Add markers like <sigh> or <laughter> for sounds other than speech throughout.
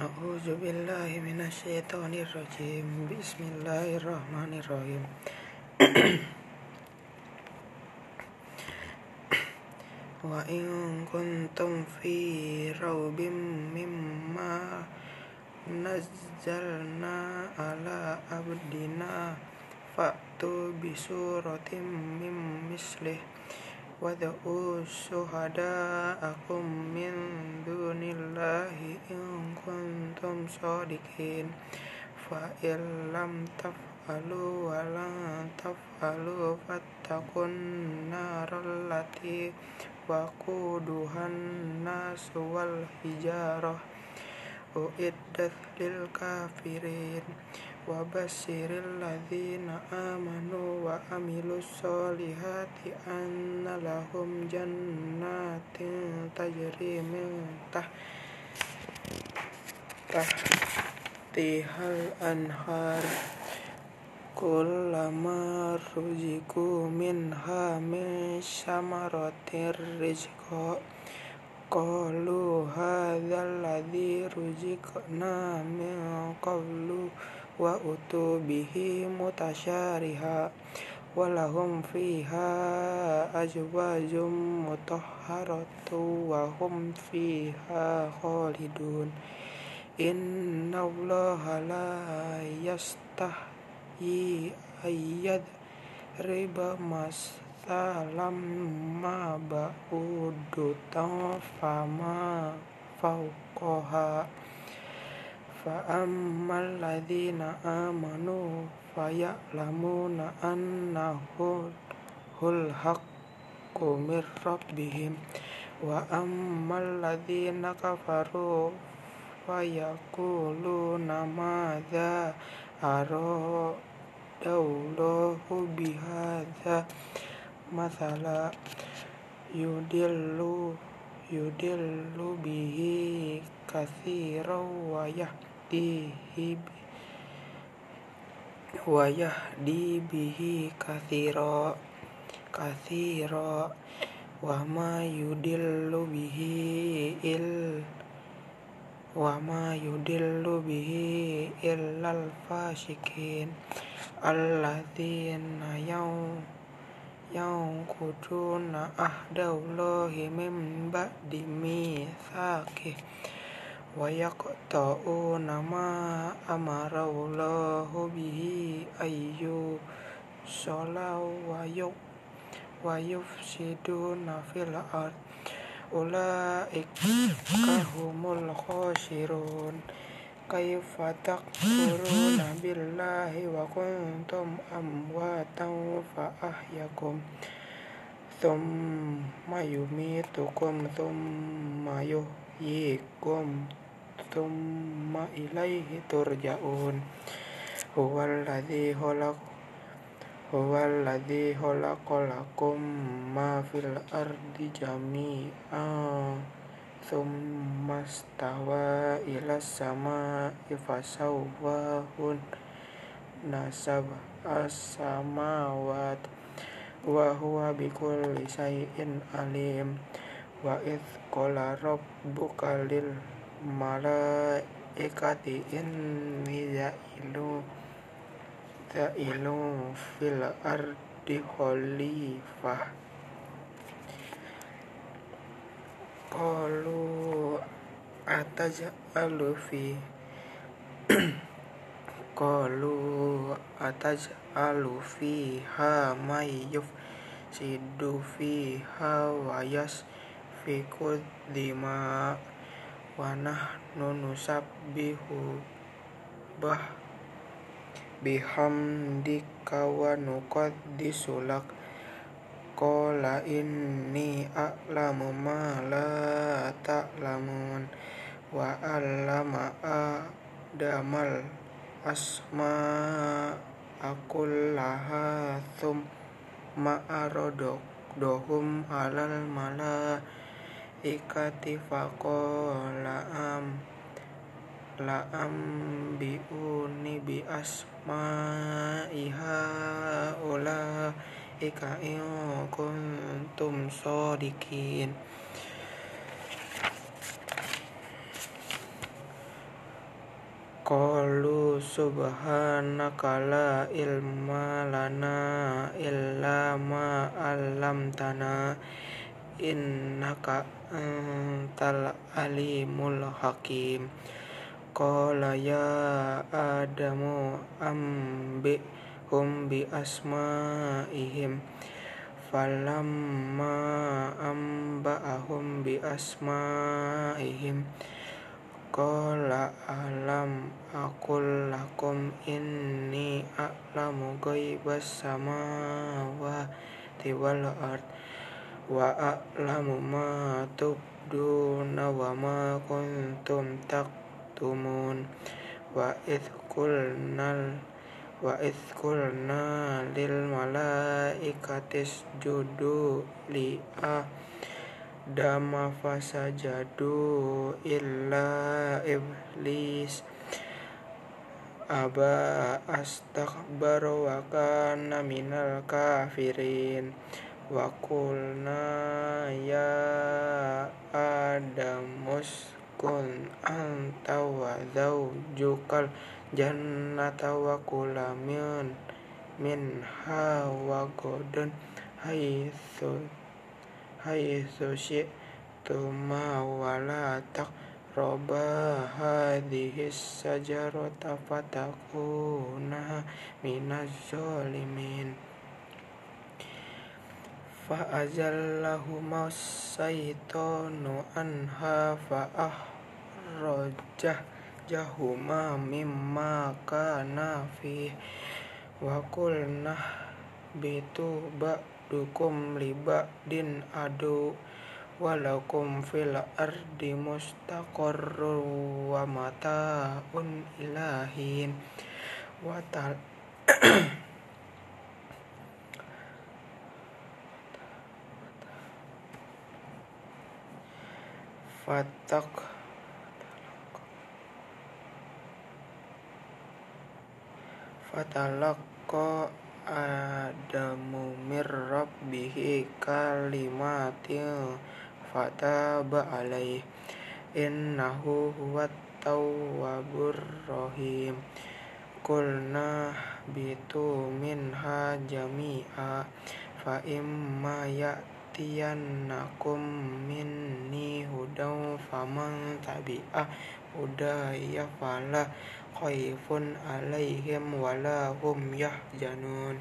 أعوذ بالله من الشيطان الرجيم بسم الله الرحمن الرحيم وإن كنتم في روب مما نزلنا على عبدنا فأتوا بسورة من مثله وادعوا شهداءكم من دون الله إن كنتم صادقين فإن لم تفعلوا ولن تفعلوا فاتقوا النار التي وقودها الناس والحجارة أعدت للكافرين وبشر الذين آمنوا وعملوا الصالحات أن لهم جنات تجري من تحتها الأنهار كلما رزقوا منها من ثمرة رزقا قالوا هذا الذي رزقنا من قبل wa utu bihi mutasyariha walahum fiha azwajum mutahharatu wa hum fiha khalidun. Inna allaha la yastahyi ayyad riba mas salam ma ba'udu fama fauqaha فأما الذين آمنوا فيعلمون أنه الحق من ربهم وأما الذين كفروا فيقولون ماذا أراد الله بهذا مثلا يدل يدل به كثيرا ويهديه ويهدي به كثيرا كثيرا وما يدل به إلا وما يدل به إلا الفاسقين الذين يوم ينقضون عهد الله من بعد ميثاقه ويقطعون ما أمر الله به أن يوصل ويفسدون في الأرض أولئك هم الخاسرون كيف تكفرون بالله وكنتم أمواتا فأحياكم thumma yumitukum thumma yuhyikum thumma ilaihi turja'un. Huwallazi khalaq huwallazi khalaqalakum ma fil ardi jami'an thumma stawa ila sama'i hun nasab as-samawati wa huwa bikulli syai'in alim. Wa id qala rabbuka lil malaikati inni za'ilu za'ilu fil ardi khalifah qalu ataj'alu fi <clears throat> qalu ataj'alu alu fiha mayyuf sidu fiha wayas fikud dima wanah nunusab bihu bah bihamdika wa nukad disulak Kola ini a'lamu ma la ta'lamun Wa a'lama adamal asma' akul laha sum maarodok dohum alal mala ikati faqala laam laam biuni bi asma'iha ula ika in kuntum sodikin Qalu subhanaka la ilma lana illa ma 'allamtana innaka antal alimul hakim. Qala ya Adamu ambi hum bi asma'ihim falamma amba'ahum bi asma'ihim Qala alam aqul lakum inni a'lamu ghaibas samawati wal ard wa a'lamu ma tubduna wa ma kuntum taktumun. Wa idh qulna wa idh qulna lil malaikati isjudu li dama fasajadu illa iblis. Aba astakbar wa kana minal kafirin. Wa qulna ya adamus kun anta wa zawjukal jannata wa kula min minha wa godun haitsu haitsu syi'tuma wa la taqraba hadhihi sajarata fatakuna minaz zalimin fa azallahuma syaitanu anha fa ahrajah jahuma mimma kana fi wa qulna bitu ba dukum liba din adu walakum fil ardi mustaqarru wa mata'un ilahin. Wa tal fatak fatalaqqa Adamu mir rabbihi kalimatin fataba alaih. Innahu huwat tawwabur rahim. Qulna bitu minha jami'a. Fa imma ya'tiyannakum minni hudaw faman tabi'a hudaya fala khaifun alaihim wala hum yahzanun.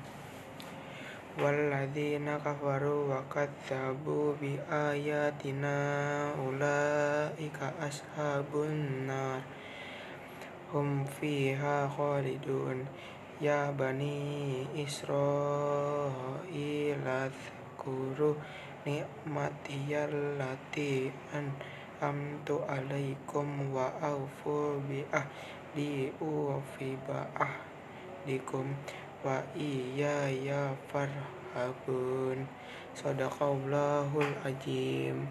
Walladzina kafaru wa kadzabu bi ayatina ulaika ashabun nar. Hum fiha khalidun. Ya bani israila dzkuru ni'matiyallati an'amtu alaikum wa aufu bi ahdi ufi ba'ahdikum wa iyaya farhabun. Sadaqallahul azim